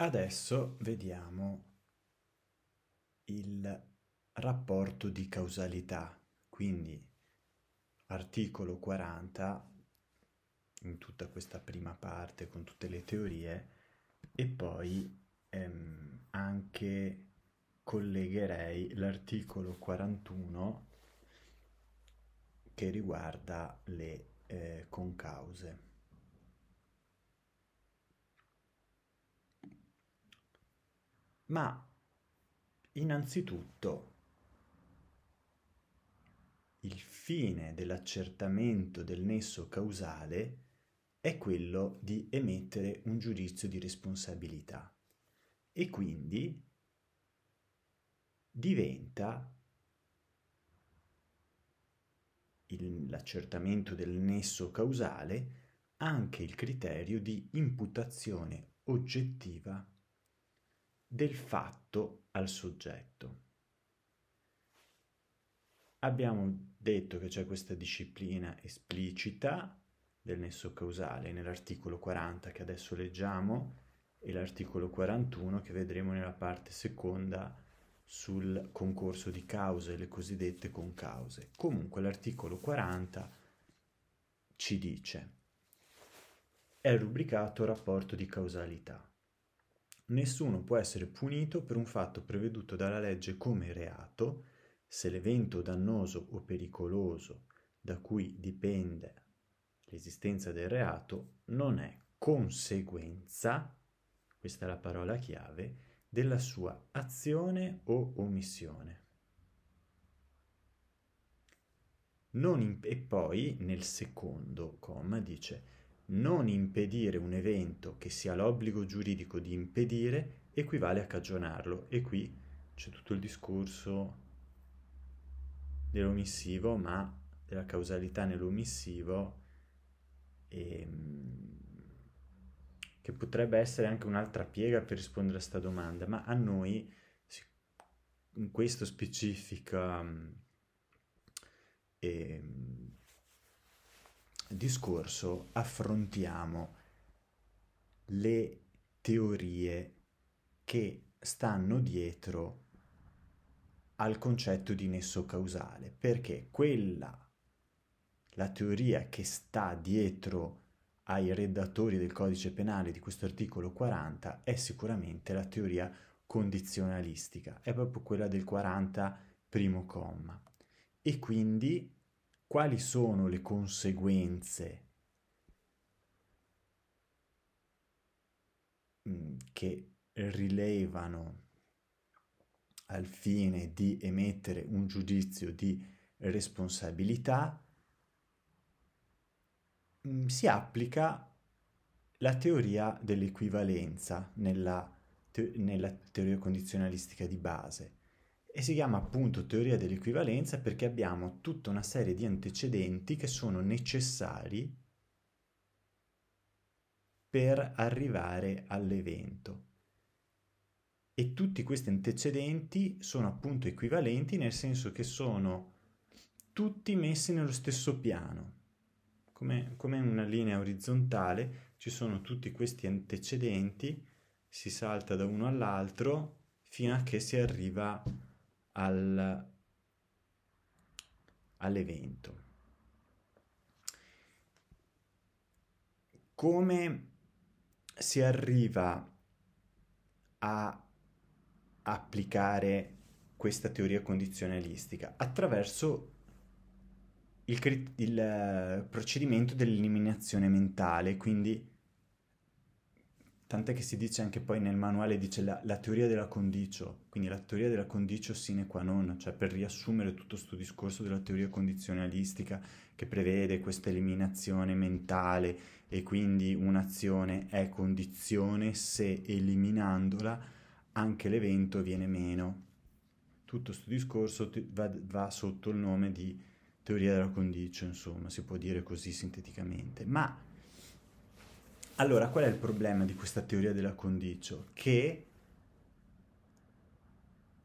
Adesso vediamo il rapporto di causalità, quindi articolo 40 in tutta questa prima parte con tutte le teorie e poi ehm, anche collegherei l'articolo 41 che riguarda le eh, concause. Ma innanzitutto il fine dell'accertamento del nesso causale è quello di emettere un giudizio di responsabilità e quindi diventa il, l'accertamento del nesso causale anche il criterio di imputazione oggettiva del fatto al soggetto. Abbiamo detto che c'è questa disciplina esplicita del nesso causale nell'articolo 40 che adesso leggiamo e l'articolo 41 che vedremo nella parte seconda sul concorso di cause, le cosiddette concause. Comunque l'articolo 40 ci dice è rubricato rapporto di causalità. Nessuno può essere punito per un fatto preveduto dalla legge come reato se l'evento dannoso o pericoloso da cui dipende l'esistenza del reato non è conseguenza, questa è la parola chiave, della sua azione o omissione. In, e poi nel secondo comma dice non impedire un evento che si ha l'obbligo giuridico di impedire equivale a cagionarlo. E qui c'è tutto il discorso dell'omissivo, ma della causalità nell'omissivo, e, ehm, che potrebbe essere anche un'altra piega per rispondere a questa domanda, ma a noi in questo specifico eh, discorso affrontiamo le teorie che stanno dietro al concetto di nesso causale, perché quella, la teoria che sta dietro ai redattori del codice penale di questo articolo 40 è sicuramente la teoria condizionalistica, è proprio quella del 40 primo comma. E quindi quali sono le conseguenze mm, che rilevano al fine di emettere un giudizio di responsabilità, mm, si applica la teoria dell'equivalenza nella, te- nella teoria condizionalistica di base e si chiama appunto teoria dell'equivalenza perché abbiamo tutta una serie di antecedenti che sono necessari per arrivare all'evento. E tutti questi antecedenti sono appunto equivalenti nel senso che sono tutti messi nello stesso piano. Come, come una linea orizzontale ci sono tutti questi antecedenti, si salta da uno all'altro fino a che si arriva a al, all'evento. Come si arriva a applicare questa teoria condizionalistica? Attraverso il, il procedimento dell'eliminazione mentale, quindi Tant'è che si dice anche poi nel manuale, dice la, la, teoria della condicio, quindi la teoria della condicio sine qua non, cioè per riassumere tutto questo discorso della teoria condizionalistica che prevede questa eliminazione mentale e quindi un'azione è condizione se eliminandola anche l'evento viene meno. Tutto questo discorso va, va sotto il nome di teoria della condicio, insomma, si può dire così sinteticamente. Ma allora, qual è il problema di questa teoria della condicio? Che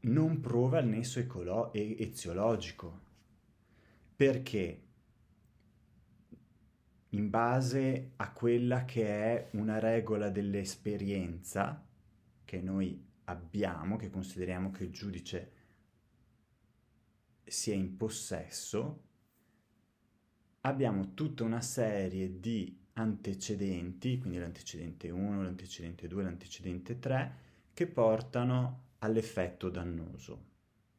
non prova il nesso ecolo- eziologico, perché in base a quella che è una regola dell'esperienza, che noi abbiamo, che consideriamo che il giudice sia in possesso, abbiamo tutta una serie di antecedenti, quindi l'antecedente 1, l'antecedente 2, l'antecedente 3, che portano all'effetto dannoso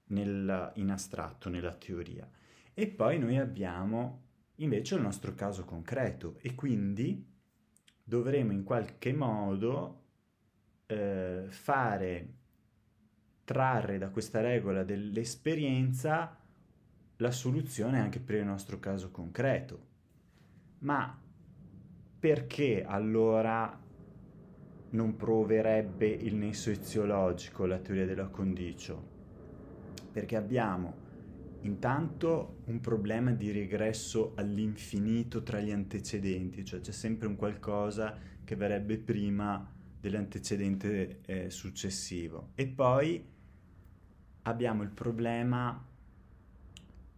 nel, in astratto, nella teoria. E poi noi abbiamo invece il nostro caso concreto e quindi dovremo in qualche modo eh, fare, trarre da questa regola dell'esperienza la soluzione anche per il nostro caso concreto. Ma perché allora non proverebbe il nesso eziologico la teoria della condicio? Perché abbiamo intanto un problema di regresso all'infinito tra gli antecedenti, cioè c'è sempre un qualcosa che verrebbe prima dell'antecedente eh, successivo. E poi abbiamo il problema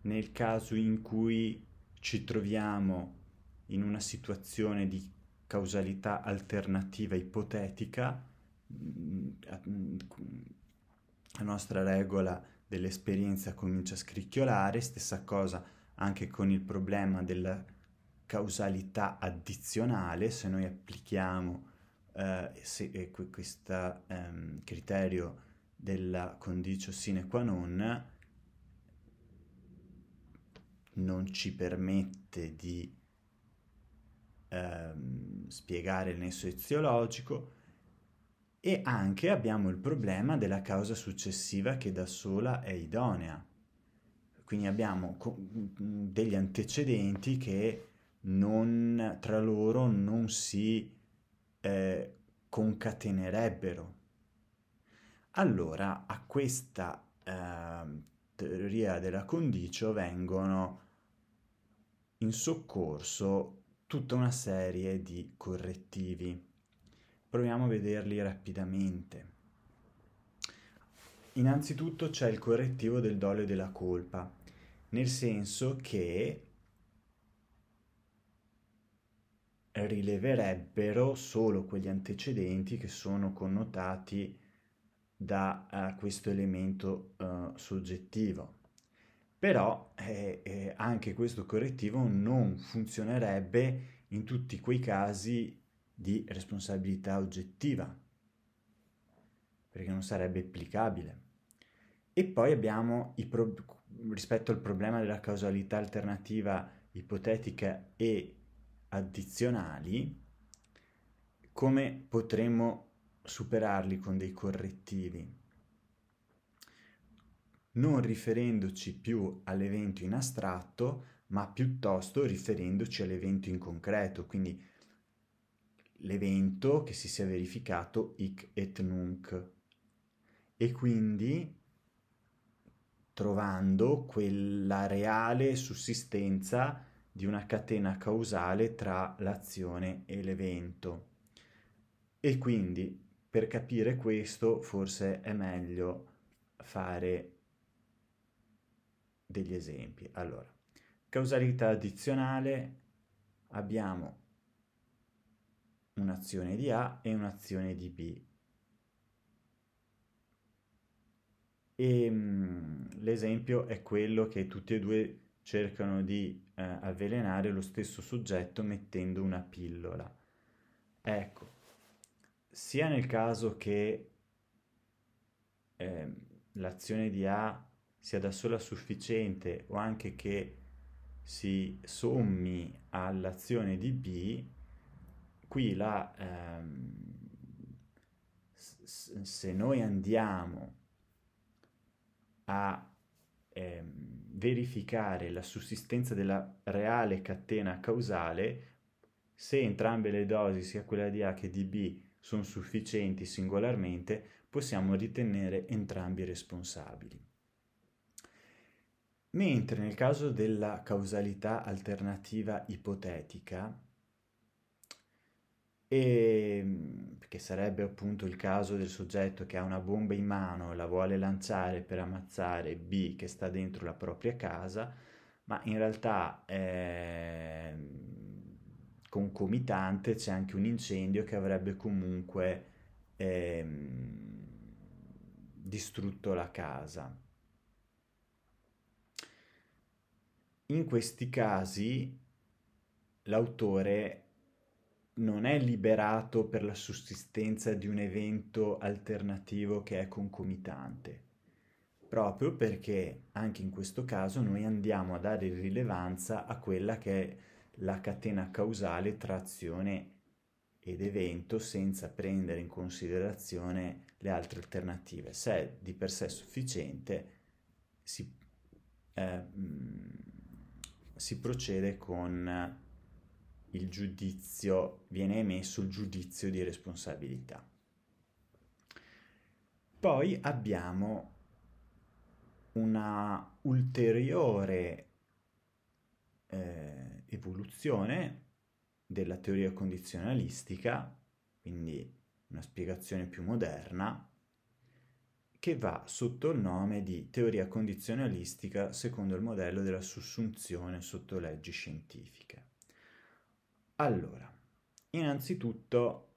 nel caso in cui ci troviamo in una situazione di causalità alternativa ipotetica, mm, la nostra regola dell'esperienza comincia a scricchiolare, stessa cosa anche con il problema della causalità addizionale, se noi applichiamo eh, se, eh, questo ehm, criterio della condicio sine qua non, non ci permette di ehm, spiegare il nesso eziologico e anche abbiamo il problema della causa successiva che da sola è idonea. Quindi abbiamo degli antecedenti che non, tra loro non si eh, concatenerebbero. Allora a questa eh, teoria della condicio vengono in soccorso tutta una serie di correttivi. Proviamo a vederli rapidamente. Innanzitutto c'è il correttivo del dolo e della colpa, nel senso che rileverebbero solo quegli antecedenti che sono connotati da uh, questo elemento uh, soggettivo. Però eh, eh, anche questo correttivo non funzionerebbe in tutti quei casi di responsabilità oggettiva, perché non sarebbe applicabile. E poi abbiamo pro- rispetto al problema della causalità alternativa ipotetica e addizionali, come potremmo superarli con dei correttivi? Non riferendoci più all'evento in astratto, ma piuttosto riferendoci all'evento in concreto, quindi l'evento che si sia verificato hic et nunc. E quindi trovando quella reale sussistenza di una catena causale tra l'azione e l'evento. E quindi per capire questo forse è meglio fare degli esempi. Allora, causalità addizionale abbiamo un'azione di A e un'azione di B. E mh, l'esempio è quello che tutti e due cercano di eh, avvelenare lo stesso soggetto mettendo una pillola. Ecco, sia nel caso che eh, l'azione di A sia da sola sufficiente o anche che si sommi all'azione di B, qui la, ehm, se noi andiamo a ehm, verificare la sussistenza della reale catena causale se entrambe le dosi, sia quella di A che di B, sono sufficienti singolarmente, possiamo ritenere entrambi responsabili. Mentre nel caso della causalità alternativa ipotetica, e, ehm, che sarebbe appunto il caso del soggetto che ha una bomba in mano e la vuole lanciare per ammazzare B che sta dentro la propria casa, ma in realtà eh, concomitante c'è anche un incendio che avrebbe comunque ehm, distrutto la casa. In questi casi l'autore non è liberato per la sussistenza di un evento alternativo che è concomitante, proprio perché anche in questo caso noi andiamo a dare rilevanza a quella che è la catena causale tra azione ed evento senza prendere in considerazione le altre alternative. Se è di per sé sufficiente, si, eh, si procede con il giudizio, viene emesso il giudizio di responsabilità. Poi abbiamo una ulteriore eh, evoluzione della teoria condizionalistica, quindi una spiegazione più moderna, che va sotto il nome di teoria condizionalistica secondo il modello della sussunzione sotto leggi scientifiche. Allora, innanzitutto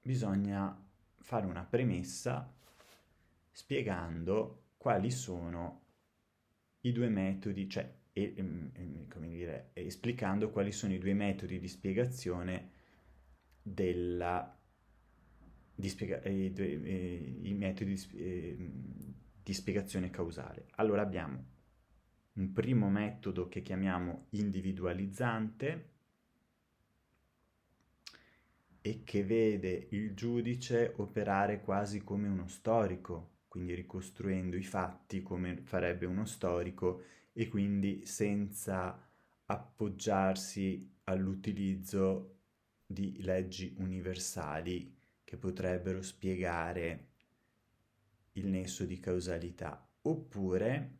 bisogna fare una premessa spiegando quali sono i due metodi, cioè e, e, come dire, esplicando quali sono i due metodi di spiegazione della di spiega, i, due, i, metodi di, di spiegazione causale. Allora abbiamo un primo metodo che chiamiamo individualizzante e che vede il giudice operare quasi come uno storico, quindi ricostruendo i fatti come farebbe uno storico e quindi senza appoggiarsi all'utilizzo di leggi universali che potrebbero spiegare il nesso di causalità. Oppure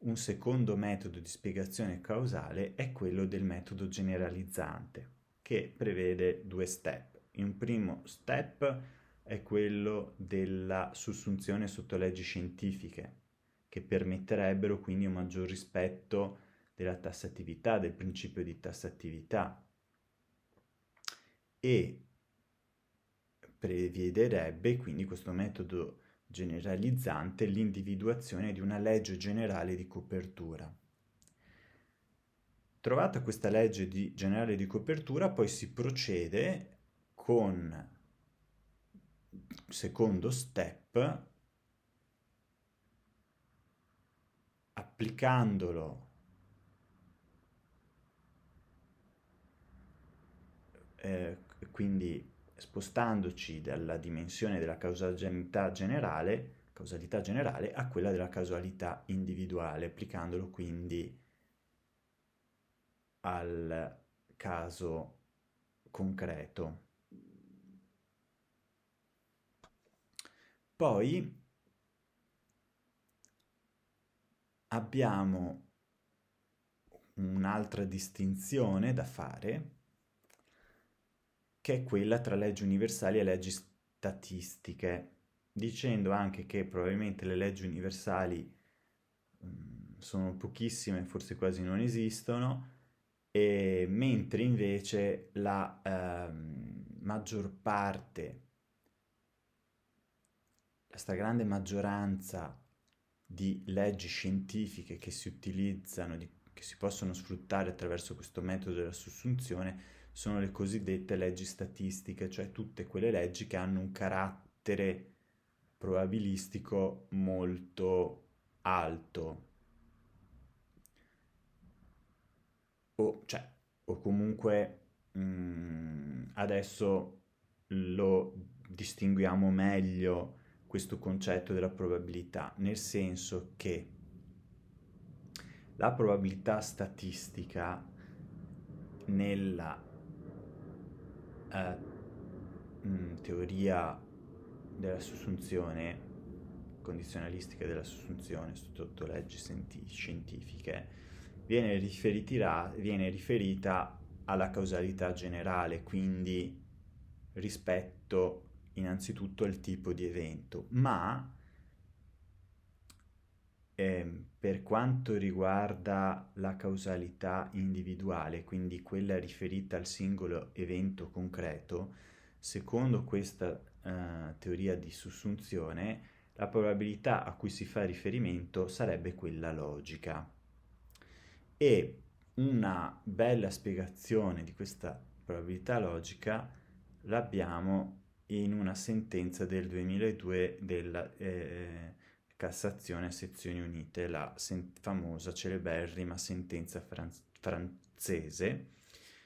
un secondo metodo di spiegazione causale è quello del metodo generalizzante, che prevede due step. Un primo step è quello della sussunzione sotto leggi scientifiche, che permetterebbero quindi un maggior rispetto della tassatività, del principio di tassatività e prevederebbe quindi questo metodo generalizzante l'individuazione di una legge generale di copertura. Trovata questa legge di generale di copertura, poi si procede con secondo step applicandolo eh, quindi spostandoci dalla dimensione della causalità generale, causalità generale a quella della causalità individuale, applicandolo quindi al caso concreto. Poi abbiamo un'altra distinzione da fare, che è quella tra leggi universali e leggi statistiche, dicendo anche che probabilmente le leggi universali mm, sono pochissime, forse quasi non esistono, e mentre invece la eh, maggior parte, la stragrande maggioranza di leggi scientifiche che si utilizzano, di, che si possono sfruttare attraverso questo metodo della sussunzione, sono le cosiddette leggi statistiche, cioè tutte quelle leggi che hanno un carattere probabilistico molto alto. O, cioè, o comunque mh, mm, adesso lo distinguiamo meglio questo concetto della probabilità, nel senso che la probabilità statistica nella eh, mm, teoria della sussunzione, condizionalistica della sussunzione sotto leggi senti- scientifiche, viene, viene riferita alla causalità generale, quindi rispetto innanzitutto al tipo di evento, ma eh, per quanto riguarda la causalità individuale, quindi quella riferita al singolo evento concreto, secondo questa eh, teoria di sussunzione, la probabilità a cui si fa riferimento sarebbe quella logica. E una bella spiegazione di questa probabilità logica l'abbiamo in una sentenza del 2002 della eh, Cassazione a sezioni unite, la sen- famosa celeberrima sentenza fran- francese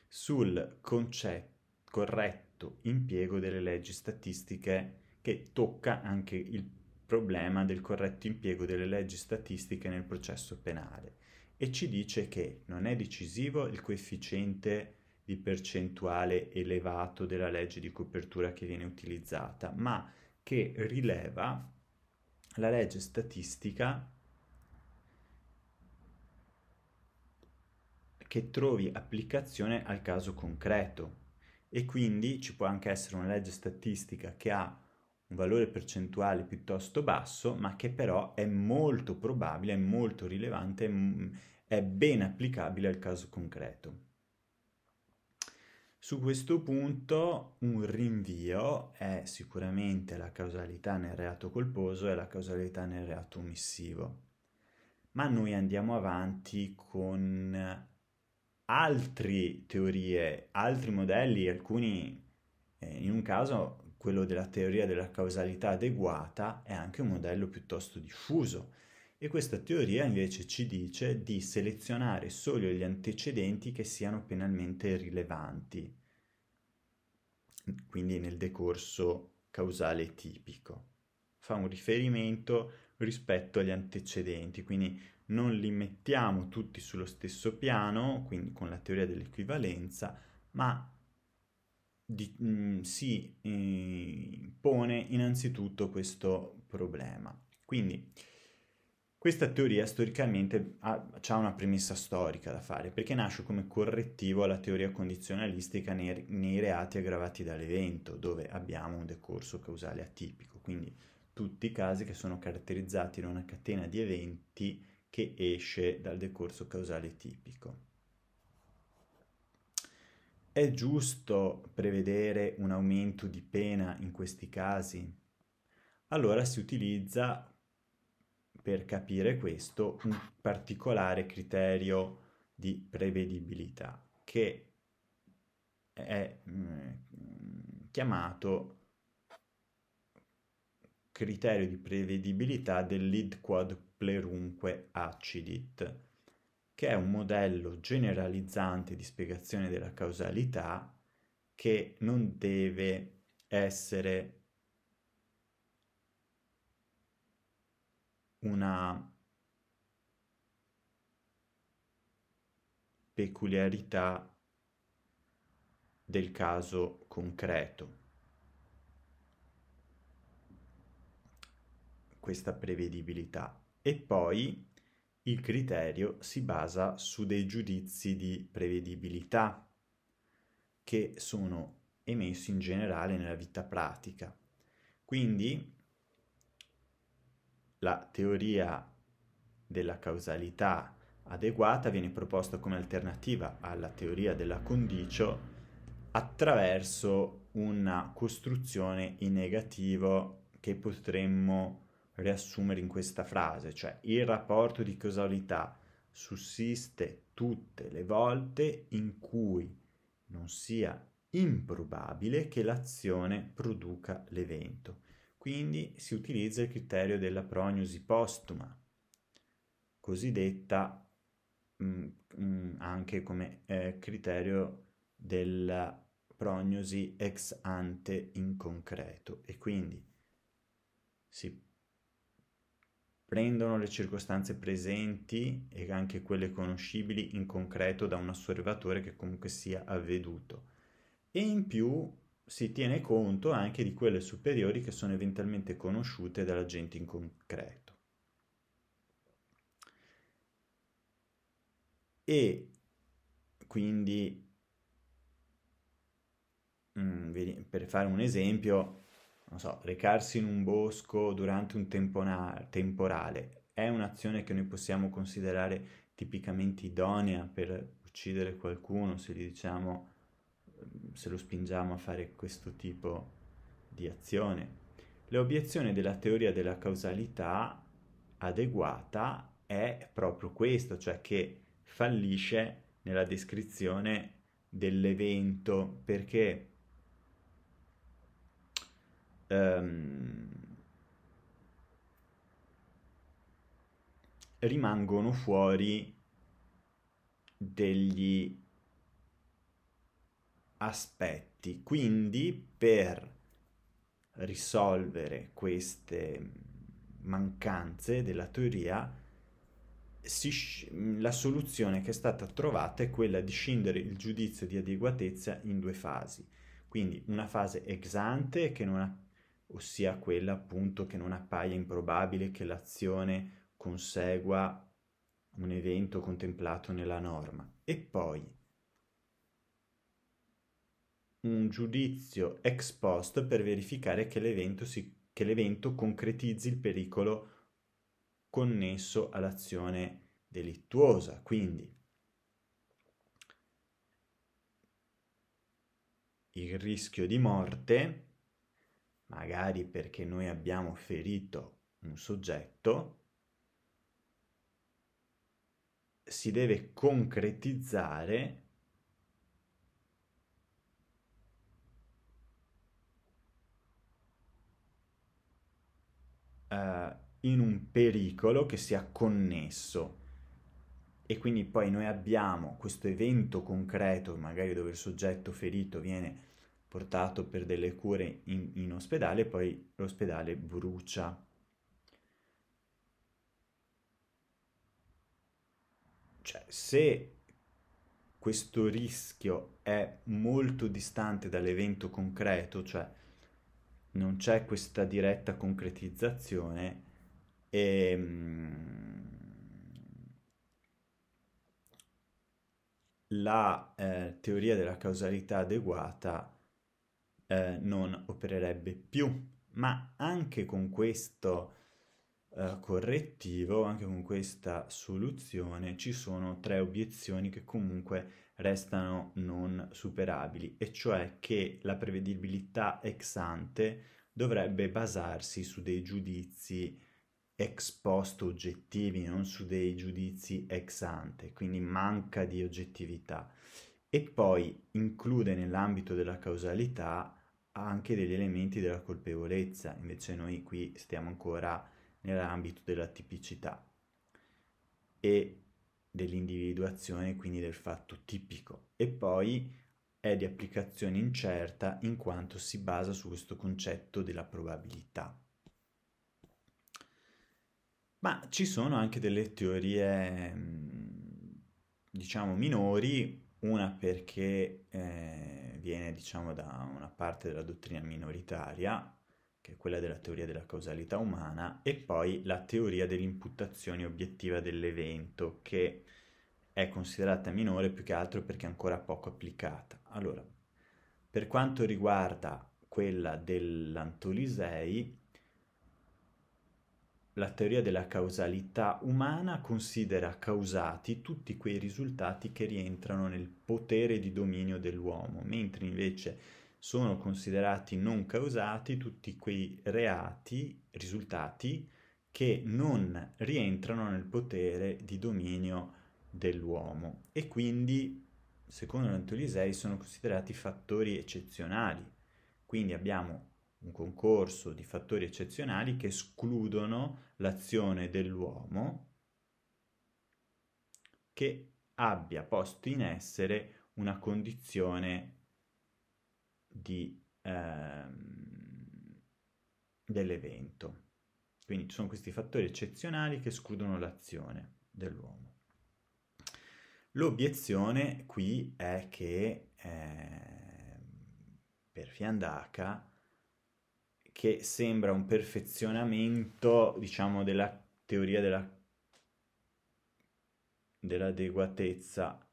sul concetto corretto impiego delle leggi statistiche che tocca anche il problema del corretto impiego delle leggi statistiche nel processo penale. E ci dice che non è decisivo il coefficiente di percentuale elevato della legge di copertura che viene utilizzata, ma che rileva la legge statistica che trovi applicazione al caso concreto e quindi ci può anche essere una legge statistica che ha un valore percentuale piuttosto basso, ma che però è molto probabile, è molto rilevante, è ben applicabile al caso concreto. Su questo punto un rinvio è sicuramente la causalità nel reato colposo e la causalità nel reato omissivo. Ma noi andiamo avanti con altre teorie, altri modelli, alcuni eh, in un caso quello della teoria della causalità adeguata è anche un modello piuttosto diffuso e questa teoria invece ci dice di selezionare solo gli antecedenti che siano penalmente rilevanti, quindi nel decorso causale tipico. Fa un riferimento rispetto agli antecedenti, quindi non li mettiamo tutti sullo stesso piano, quindi con la teoria dell'equivalenza, ma di, mh, mm, si eh, pone innanzitutto questo problema. Quindi questa teoria storicamente ha, ha, una premessa storica da fare, perché nasce come correttivo alla teoria condizionalistica nei, nei reati aggravati dall'evento, dove abbiamo un decorso causale atipico, quindi tutti i casi che sono caratterizzati da una catena di eventi che esce dal decorso causale tipico. È giusto prevedere un aumento di pena in questi casi? Allora si utilizza per capire questo un particolare criterio di prevedibilità che è mm, chiamato criterio di prevedibilità del lead quad plerunque accidit che è un modello generalizzante di spiegazione della causalità che non deve essere una peculiarità del caso concreto. Questa prevedibilità. E poi il criterio si basa su dei giudizi di prevedibilità che sono emessi in generale nella vita pratica. Quindi la teoria della causalità adeguata viene proposta come alternativa alla teoria della condicio attraverso una costruzione in negativo che potremmo riassumere in questa frase, cioè il rapporto di causalità sussiste tutte le volte in cui non sia improbabile che l'azione produca l'evento. Quindi si utilizza il criterio della prognosi postuma, cosiddetta mm, mm, anche come eh, criterio della prognosi ex ante in concreto. E quindi si prendono le circostanze presenti e anche quelle conoscibili in concreto da un osservatore che comunque sia avveduto. E in più si tiene conto anche di quelle superiori che sono eventualmente conosciute dall'agente in concreto. E quindi, mm, per fare un esempio, so, recarsi in un bosco durante un tempona- temporale è un'azione che noi possiamo considerare tipicamente idonea per uccidere qualcuno se gli diciamo se lo spingiamo a fare questo tipo di azione. L'obiezione della teoria della causalità adeguata è proprio questo, cioè che fallisce nella descrizione dell'evento perché um, rimangono fuori degli aspetti. Quindi per risolvere queste mancanze della teoria, si, la soluzione che è stata trovata è quella di scindere il giudizio di adeguatezza in due fasi. Quindi una fase ex ante, ha, ossia quella appunto che non appaia improbabile che l'azione consegua un evento contemplato nella norma, e poi un giudizio ex post per verificare che l'evento, si, che l'evento concretizzi il pericolo connesso all'azione delittuosa. Quindi il rischio di morte, magari perché noi abbiamo ferito un soggetto, si deve concretizzare uh, in un pericolo che sia connesso e quindi poi noi abbiamo questo evento concreto, magari dove il soggetto ferito viene portato per delle cure in, in ospedale poi l'ospedale brucia. Cioè, se questo rischio è molto distante dall'evento concreto, cioè non c'è questa diretta concretizzazione e ehm, la eh, teoria della causalità adeguata eh, non opererebbe più, ma anche con questo eh, correttivo, anche con questa soluzione, ci sono tre obiezioni che comunque restano non superabili, e cioè che la prevedibilità ex ante dovrebbe basarsi su dei giudizi ex post oggettivi, non su dei giudizi ex ante, quindi manca di oggettività. E poi include nell'ambito della causalità anche degli elementi della colpevolezza, invece noi qui stiamo ancora nell'ambito della tipicità. E dell'individuazione, quindi del fatto tipico, e poi è di applicazione incerta in quanto si basa su questo concetto della probabilità. Ma ci sono anche delle teorie, diciamo, minori, una perché eh, viene, diciamo, da una parte della dottrina minoritaria, che è quella della teoria della causalità umana, e poi la teoria dell'imputazione obiettiva dell'evento, che è considerata minore più che altro perché è ancora poco applicata. Allora, per quanto riguarda quella dell'Antolisei, la teoria della causalità umana considera causati tutti quei risultati che rientrano nel potere di dominio dell'uomo, mentre invece sono considerati non causati tutti quei reati, risultati che non rientrano nel potere di dominio dell'uomo e quindi, secondo l'Antolisei, sono considerati fattori eccezionali. Quindi abbiamo un concorso di fattori eccezionali che escludono l'azione dell'uomo che abbia posto in essere una condizione di, ehm, dell'evento. Quindi ci sono questi fattori eccezionali che escludono l'azione dell'uomo. L'obiezione qui è che eh, per Fiandaca, che sembra un perfezionamento, diciamo, della teoria della, dell'adeguatezza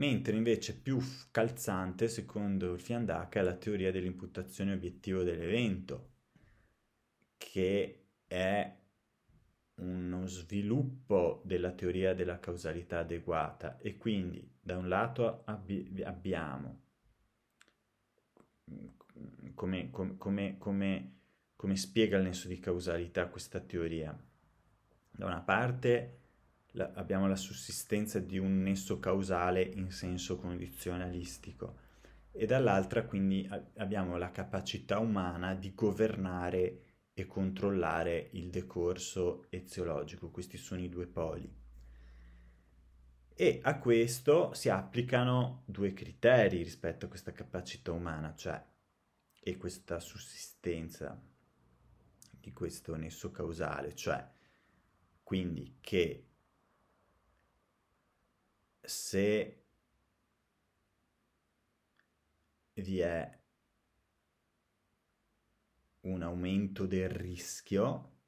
mentre invece più calzante, secondo il Fiandaca, è la teoria dell'imputazione obiettivo dell'evento, che è uno sviluppo della teoria della causalità adeguata e quindi da un lato abbi- abbiamo come, come, come, come, spiega il nesso di causalità questa teoria? Da una parte la, abbiamo la sussistenza di un nesso causale in senso condizionalistico e dall'altra quindi abbiamo la capacità umana di governare e controllare il decorso eziologico. Questi sono i due poli. E a questo si applicano due criteri rispetto a questa capacità umana, cioè e questa sussistenza di questo nesso causale, cioè quindi che se vi è un aumento del rischio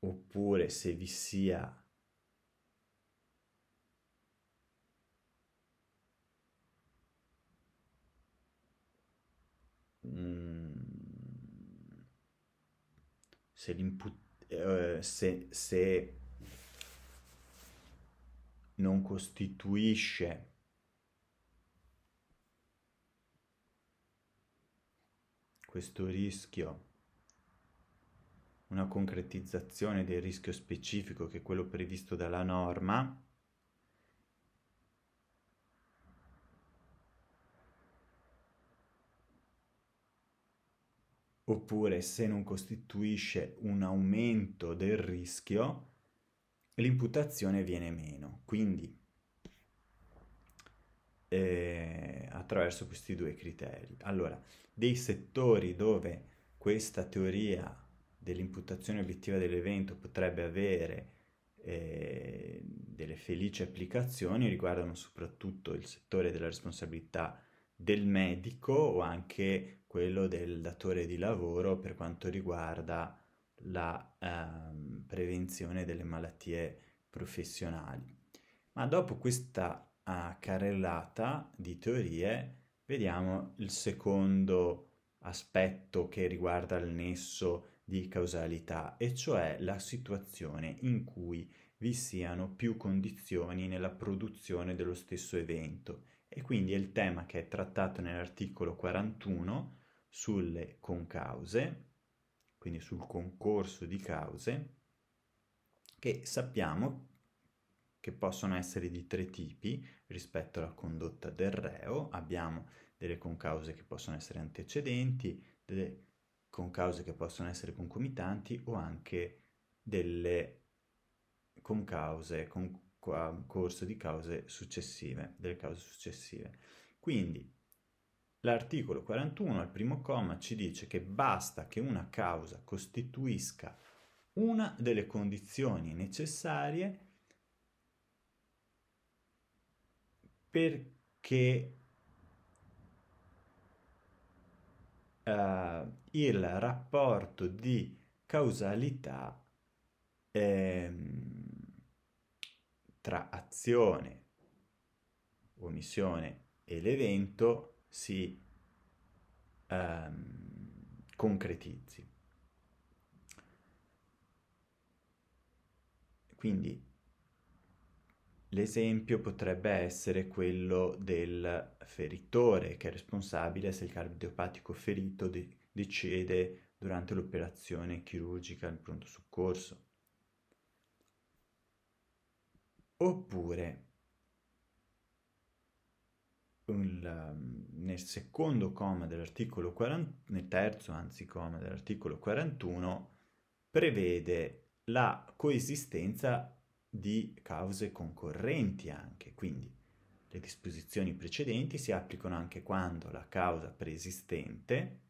oppure se vi sia mm, se l'input eh, se, se non costituisce questo rischio una concretizzazione del rischio specifico che è quello previsto dalla norma, oppure se non costituisce un aumento del rischio, l'imputazione viene meno. Quindi, eh, attraverso questi due criteri. Allora, dei settori dove questa teoria dell'imputazione obiettiva dell'evento potrebbe avere eh, delle felici applicazioni riguardano soprattutto il settore della responsabilità del medico o anche quello del datore di lavoro per quanto riguarda la ehm, prevenzione delle malattie professionali. Ma dopo questa uh, carrellata di teorie vediamo il secondo aspetto che riguarda il nesso di causalità, e cioè la situazione in cui vi siano più condizioni nella produzione dello stesso evento. E quindi è il tema che è trattato nell'articolo 41 sulle concause, quindi sul concorso di cause, che sappiamo che possono essere di tre tipi rispetto alla condotta del reo. Abbiamo delle concause che possono essere antecedenti, delle con cause che possono essere concomitanti o anche delle concause, con corso di cause successive, delle cause successive. Quindi l'articolo 41 al primo comma ci dice che basta che una causa costituisca una delle condizioni necessarie perché uh, il rapporto di causalità ehm, tra azione, omissione e l'evento si ehm, concretizzi. Quindi L'esempio potrebbe essere quello del feritore, che è responsabile se il cardiopatico ferito de- decede durante l'operazione chirurgica al pronto soccorso. Oppure il, nel secondo comma dell'articolo 40, nel terzo anzi comma dell'articolo 41 prevede la coesistenza di cause concorrenti anche, quindi le disposizioni precedenti si applicano anche quando la causa preesistente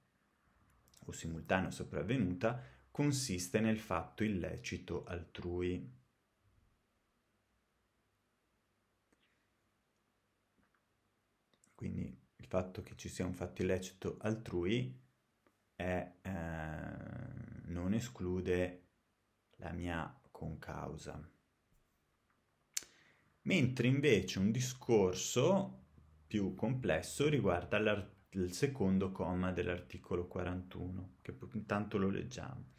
o simultanea sopravvenuta consiste nel fatto illecito altrui. Quindi il fatto che ci sia un fatto illecito altrui è, eh, non esclude la mia concausa mentre invece un discorso più complesso riguarda il secondo comma dell'articolo 41, che intanto lo leggiamo.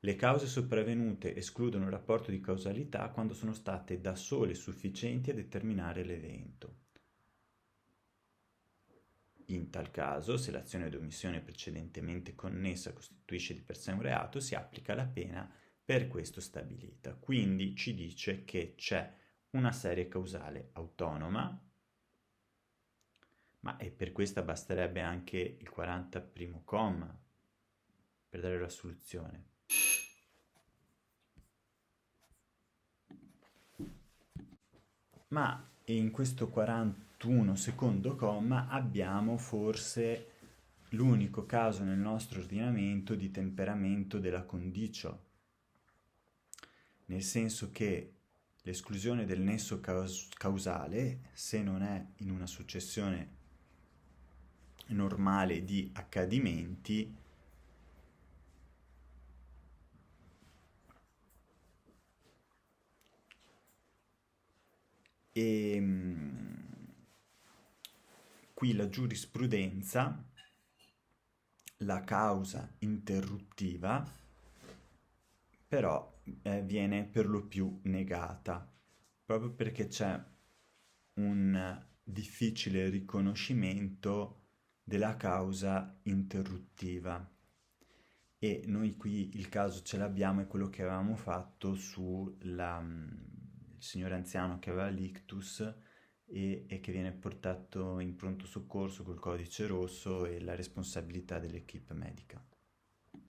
Le cause sopravvenute escludono il rapporto di causalità quando sono state da sole sufficienti a determinare l'evento. In tal caso, se l'azione di omissione precedentemente connessa costituisce di per sé un reato, si applica la pena per questo stabilita. Quindi ci dice che c'è una serie causale autonoma, ma e per questa basterebbe anche il 40 primo comma per dare la soluzione. Ma in questo 41 secondo comma abbiamo forse l'unico caso nel nostro ordinamento di temperamento della condicio. Nel senso che l'esclusione del nesso caus- causale, se non è in una successione normale di accadimenti, e ehm, qui la giurisprudenza, la causa interruttiva, però eh, viene per lo più negata, proprio perché c'è un difficile riconoscimento della causa interruttiva. E noi qui il caso ce l'abbiamo, è quello che avevamo fatto sul mm, signore anziano che aveva l'ictus e, e, che viene portato in pronto soccorso col codice rosso e la responsabilità dell'equipe medica.